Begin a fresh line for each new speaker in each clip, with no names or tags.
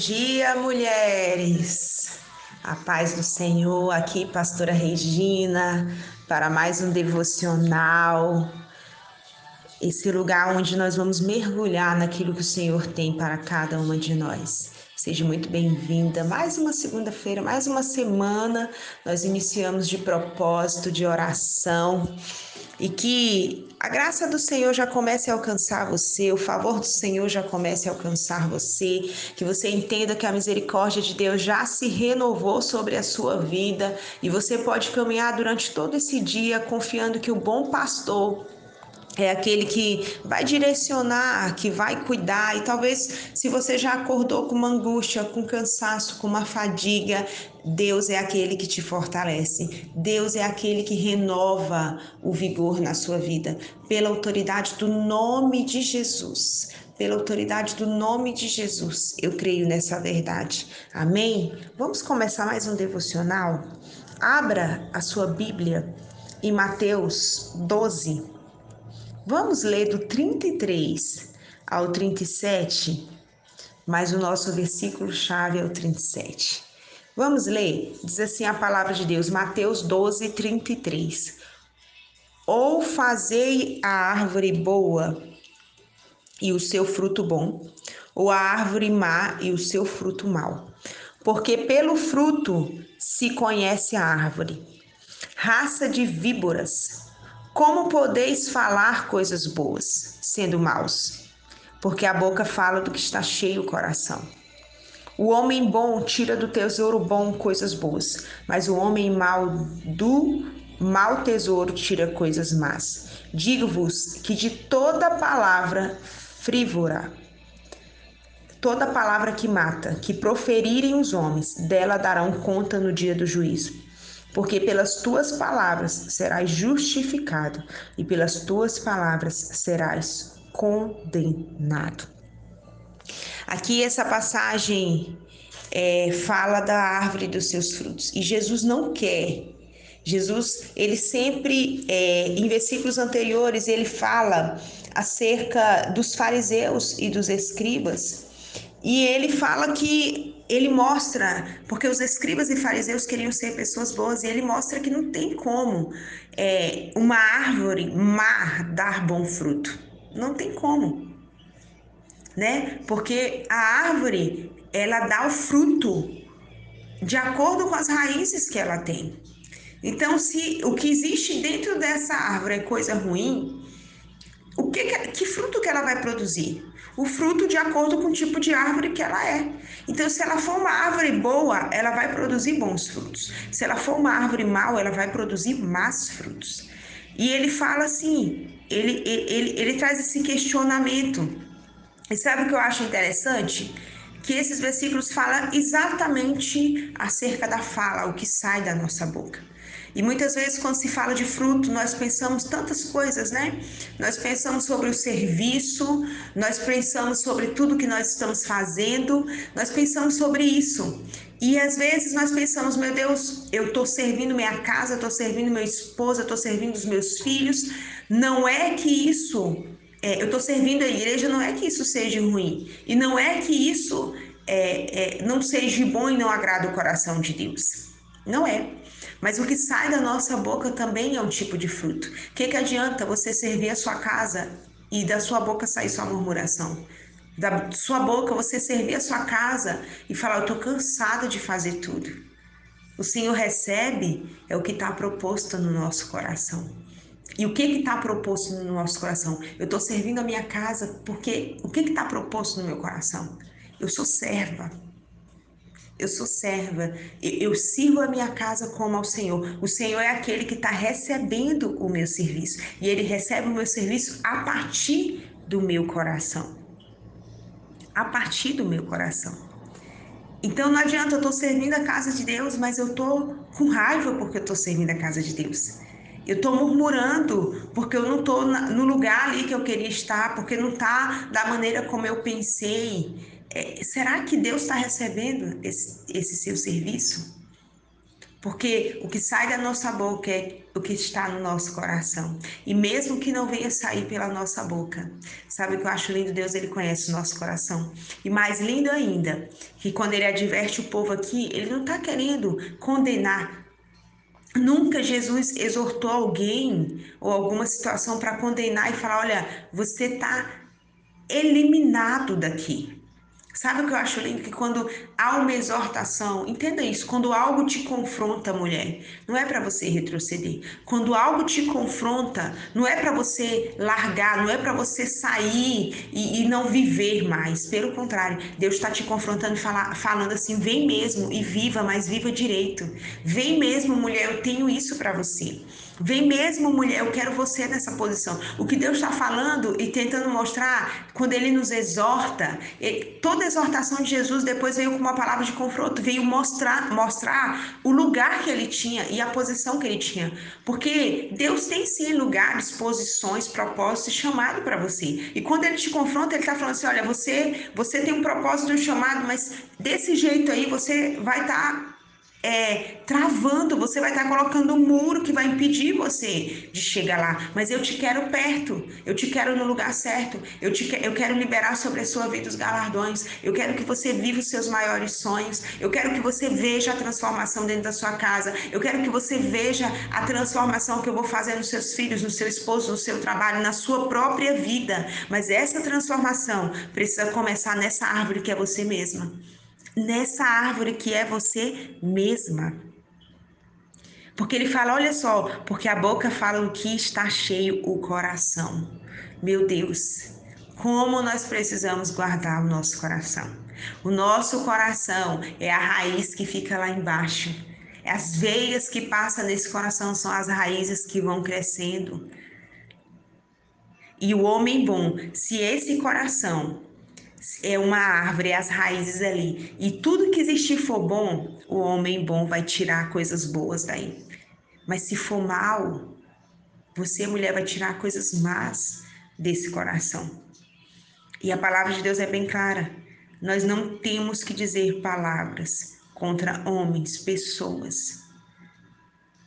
Dia, mulheres. A paz do Senhor, aqui, pastora Regina, para mais um devocional. Esse lugar onde nós vamos mergulhar naquilo que o Senhor tem para cada uma de nós. Seja muito bem-vinda. Mais uma segunda-feira, mais uma semana. Nós iniciamos de propósito, de oração e que a graça do Senhor já comece a alcançar você, o favor do Senhor já comece a alcançar você, que você entenda que a misericórdia de Deus já se renovou sobre a sua vida e você pode caminhar durante todo esse dia confiando que o bom pastor é aquele que vai direcionar, que vai cuidar. E talvez, se você já acordou com uma angústia, com cansaço, com uma fadiga, Deus é aquele que te fortalece. Deus é aquele que renova o vigor na sua vida. Pela autoridade do nome de Jesus. Pela autoridade do nome de Jesus, eu creio nessa verdade. Amém? Vamos começar mais um devocional? Abra a sua Bíblia em Mateus 12 Vamos ler do 33 ao 37, mas o nosso versículo-chave é o 37. Vamos ler? Diz assim a palavra de Deus, Mateus 12, 33. Ou fazei a árvore boa e o seu fruto bom, ou a árvore má e o seu fruto mau. Porque pelo fruto se conhece a árvore. Raça de víboras, como podeis falar coisas boas, sendo maus? Porque a boca fala do que está cheio o coração. O homem bom tira do tesouro bom coisas boas, mas o homem mau do mau tesouro tira coisas más. Digo-vos que de toda palavra frívola, toda palavra que mata, que proferirem os homens, dela darão conta no dia do juízo porque pelas tuas palavras serás justificado e pelas tuas palavras serás condenado. Aqui essa passagem é, fala da árvore dos seus frutos e Jesus não quer. Jesus, ele sempre, é, em versículos anteriores, ele fala acerca dos fariseus e dos escribas e ele fala que ele mostra, porque os escribas e fariseus queriam ser pessoas boas, e ele mostra que não tem como é, uma árvore má dar bom fruto. Não tem como. Né? Porque a árvore, ela dá o fruto de acordo com as raízes que ela tem. Então, se o que existe dentro dessa árvore é coisa ruim, o que, que fruto que ela vai produzir? O fruto de acordo com o tipo de árvore que ela é. Então, se ela for uma árvore boa, ela vai produzir bons frutos. Se ela for uma árvore mal, ela vai produzir más frutos. E ele fala assim, ele, ele, ele, ele traz esse questionamento. E sabe o que eu acho interessante? Que esses versículos falam exatamente acerca da fala, o que sai da nossa boca. E muitas vezes, quando se fala de fruto, nós pensamos tantas coisas, né? Nós pensamos sobre o serviço, nós pensamos sobre tudo que nós estamos fazendo, nós pensamos sobre isso. E às vezes nós pensamos, meu Deus, eu estou servindo minha casa, estou servindo meu esposo, estou servindo os meus filhos. Não é que isso, é, eu estou servindo a igreja, não é que isso seja ruim. E não é que isso é, é, não seja bom e não agrada o coração de Deus. Não é. Mas o que sai da nossa boca também é um tipo de fruto. O que, que adianta você servir a sua casa e da sua boca sair sua murmuração? Da sua boca você servir a sua casa e falar: Eu estou cansada de fazer tudo. O Senhor recebe é o que está proposto no nosso coração. E o que está proposto no nosso coração? Eu estou servindo a minha casa porque o que está proposto no meu coração? Eu sou serva eu sou serva, eu sirvo a minha casa como ao Senhor. O Senhor é aquele que está recebendo o meu serviço e ele recebe o meu serviço a partir do meu coração. A partir do meu coração. Então não adianta eu estou servindo a casa de Deus, mas eu estou com raiva porque eu estou servindo a casa de Deus. Eu estou murmurando porque eu não estou no lugar ali que eu queria estar, porque não está da maneira como eu pensei. É, será que Deus está recebendo esse, esse seu serviço? Porque o que sai da nossa boca é o que está no nosso coração. E mesmo que não venha sair pela nossa boca, sabe o que eu acho lindo? Deus, ele conhece o nosso coração. E mais lindo ainda, que quando ele adverte o povo aqui, ele não está querendo condenar. Nunca Jesus exortou alguém ou alguma situação para condenar e falar: olha, você está eliminado daqui. Sabe o que eu acho lindo? Que quando há uma exortação, entenda isso, quando algo te confronta, mulher, não é para você retroceder. Quando algo te confronta, não é para você largar, não é para você sair e, e, não viver mais. Pelo contrário, Deus está te confrontando e fala, falando assim: vem mesmo e viva, mas viva direito. Vem mesmo, mulher, eu tenho isso para você. Vem mesmo, mulher, eu quero você nessa posição. O que Deus está falando e tentando mostrar, quando Ele nos exorta, toda exortação de Jesus depois veio com uma palavra de confronto, veio mostrar, mostrar o lugar que Ele tinha e a posição que Ele tinha. Porque Deus tem sim lugares, posições, propósitos, chamado para você. E quando Ele te confronta, Ele está falando assim: olha, você, você tem um propósito, um chamado, mas desse jeito aí você vai estar. Tá é, travando, você vai estar colocando um muro que vai impedir você de chegar lá. Mas eu te quero perto, eu te quero no lugar certo, eu, te, eu quero liberar sobre a sua vida os galardões, eu quero que você viva os seus maiores sonhos, eu quero que você veja a transformação dentro da sua casa, eu quero que você veja a transformação que eu vou fazer nos seus filhos, no seu esposo, no seu trabalho, na sua própria vida. Mas essa transformação precisa começar nessa árvore que é você mesma nessa árvore que é você mesma. Porque ele fala, olha só, porque a boca fala o que está cheio o coração. Meu Deus, como nós precisamos guardar o nosso coração. O nosso coração é a raiz que fica lá embaixo. As veias que passam nesse coração são as raízes que vão crescendo. E o homem bom, se esse coração é uma árvore, as raízes ali. E tudo que existir for bom, o homem bom vai tirar coisas boas daí. Mas se for mal, você, mulher, vai tirar coisas más desse coração. E a palavra de Deus é bem clara. Nós não temos que dizer palavras contra homens, pessoas,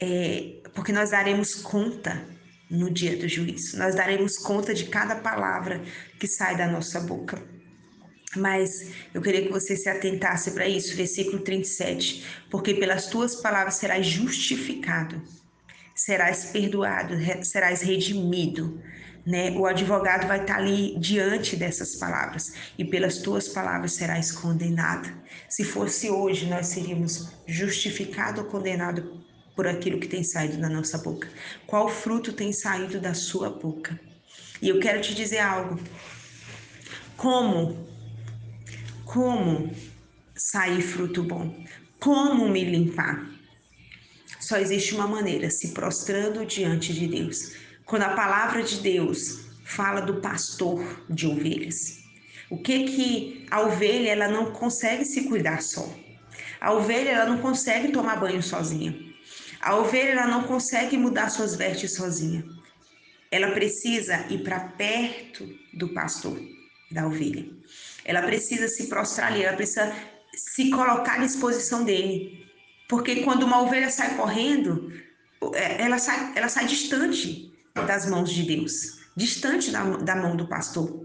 é, porque nós daremos conta no dia do juízo. Nós daremos conta de cada palavra que sai da nossa boca. Mas eu queria que você se atentasse para isso, versículo 37. Porque pelas tuas palavras serás justificado, serás perdoado, serás redimido. Né? O advogado vai estar ali diante dessas palavras, e pelas tuas palavras serás condenado. Se fosse hoje, nós seríamos justificado ou condenado por aquilo que tem saído da nossa boca. Qual fruto tem saído da sua boca? E eu quero te dizer algo. Como como sair fruto bom? Como me limpar? Só existe uma maneira, se prostrando diante de Deus. Quando a palavra de Deus fala do pastor de ovelhas, o que que a ovelha ela não consegue se cuidar só? A ovelha ela não consegue tomar banho sozinha. A ovelha ela não consegue mudar suas vestes sozinha. Ela precisa ir para perto do pastor da ovelha. Ela precisa se prostrar ali, ela precisa se colocar à disposição dele. Porque quando uma ovelha sai correndo, é, ela sai, ela sai distante das mãos de Deus, distante da, da mão do pastor.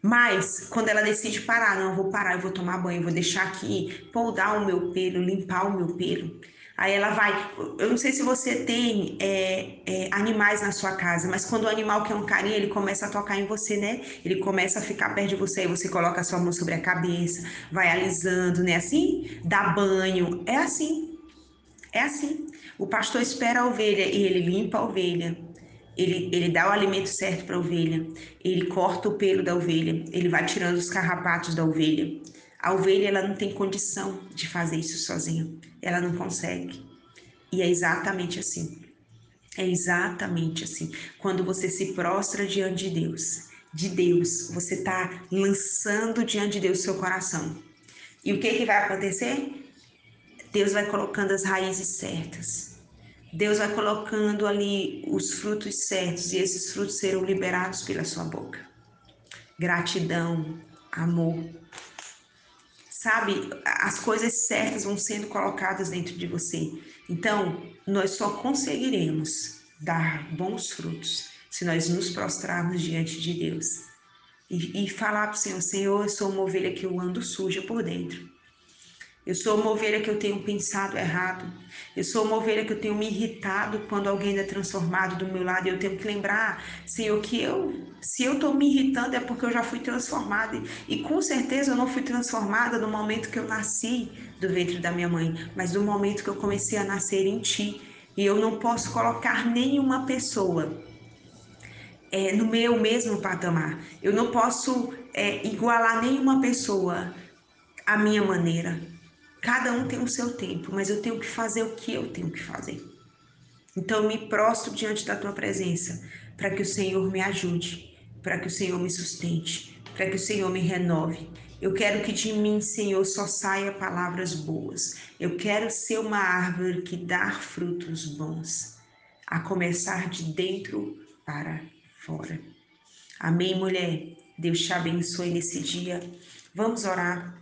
Mas quando ela decide parar, não, eu vou parar, eu vou tomar banho, eu vou deixar aqui podar o meu pelo, limpar o meu pelo. Aí ela vai. Eu não sei se você tem é, é, animais na sua casa, mas quando o animal quer um carinho, ele começa a tocar em você, né? Ele começa a ficar perto de você, aí você coloca a sua mão sobre a cabeça, vai alisando, né? Assim, dá banho. É assim. É assim. O pastor espera a ovelha e ele limpa a ovelha. Ele, ele dá o alimento certo para a ovelha. Ele corta o pelo da ovelha. Ele vai tirando os carrapatos da ovelha. A ovelha ela não tem condição de fazer isso sozinha. Ela não consegue. E é exatamente assim. É exatamente assim. Quando você se prostra diante de Deus, de Deus, você está lançando diante de Deus seu coração. E o que, que vai acontecer? Deus vai colocando as raízes certas. Deus vai colocando ali os frutos certos e esses frutos serão liberados pela sua boca. Gratidão, amor, sabe, as coisas certas vão sendo colocadas dentro de você. Então, nós só conseguiremos dar bons frutos se nós nos prostrarmos diante de Deus e, e falar para o Senhor: Senhor, eu sou uma ovelha que eu ando suja por dentro. Eu sou uma ovelha que eu tenho pensado errado. Eu sou uma ovelha que eu tenho me irritado quando alguém é transformado do meu lado. E eu tenho que lembrar, Senhor, que eu, se eu estou me irritando é porque eu já fui transformada. E com certeza eu não fui transformada no momento que eu nasci do ventre da minha mãe, mas no momento que eu comecei a nascer em Ti. E eu não posso colocar nenhuma pessoa é, no meu mesmo patamar. Eu não posso é, igualar nenhuma pessoa à minha maneira. Cada um tem o seu tempo, mas eu tenho que fazer o que eu tenho que fazer. Então, me prostro diante da tua presença, para que o Senhor me ajude, para que o Senhor me sustente, para que o Senhor me renove. Eu quero que de mim, Senhor, só saia palavras boas. Eu quero ser uma árvore que dá frutos bons, a começar de dentro para fora. Amém, mulher? Deus te abençoe nesse dia. Vamos orar.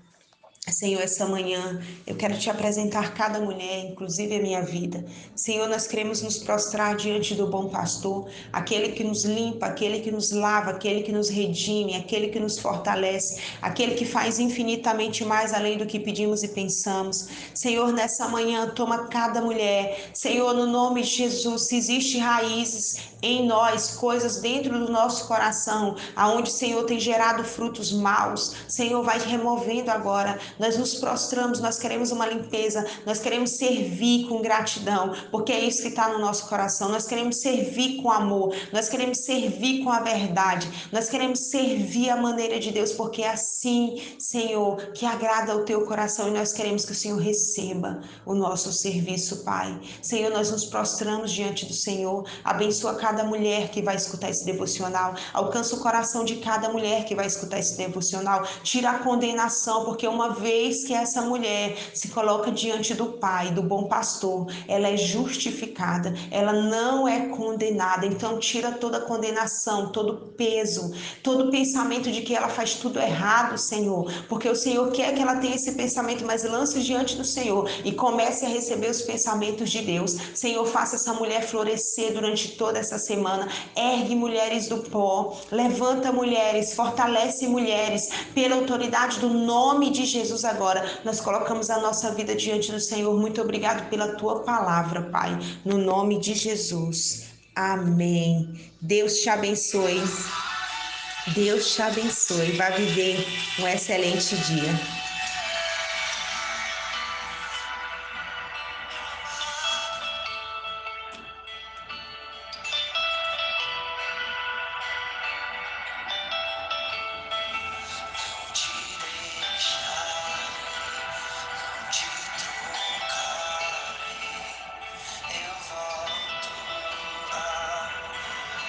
Senhor, essa manhã eu quero te apresentar cada mulher, inclusive a minha vida. Senhor, nós queremos nos prostrar diante do bom pastor, aquele que nos limpa, aquele que nos lava, aquele que nos redime, aquele que nos fortalece, aquele que faz infinitamente mais além do que pedimos e pensamos. Senhor, nessa manhã, toma cada mulher. Senhor, no nome de Jesus, se existe raízes em nós, coisas dentro do nosso coração, aonde, Senhor, tem gerado frutos maus, Senhor, vai removendo agora. Nós nos prostramos, nós queremos uma limpeza, nós queremos servir com gratidão, porque é isso que está no nosso coração. Nós queremos servir com amor, nós queremos servir com a verdade, nós queremos servir a maneira de Deus, porque é assim, Senhor, que agrada o teu coração. E nós queremos que o Senhor receba o nosso serviço, Pai. Senhor, nós nos prostramos diante do Senhor, abençoa cada mulher que vai escutar esse devocional, alcança o coração de cada mulher que vai escutar esse devocional, tira a condenação, porque uma vez que essa mulher se coloca diante do Pai, do bom pastor, ela é justificada, ela não é condenada. Então, tira toda a condenação, todo peso, todo pensamento de que ela faz tudo errado, Senhor, porque o Senhor quer que ela tenha esse pensamento, mas lance diante do Senhor e comece a receber os pensamentos de Deus. Senhor, faça essa mulher florescer durante toda essa semana. Ergue mulheres do pó, levanta mulheres, fortalece mulheres pela autoridade do nome de Jesus agora nós colocamos a nossa vida diante do Senhor. Muito obrigado pela tua palavra, Pai, no nome de Jesus. Amém. Deus te abençoe. Deus te abençoe. Vá viver um excelente dia.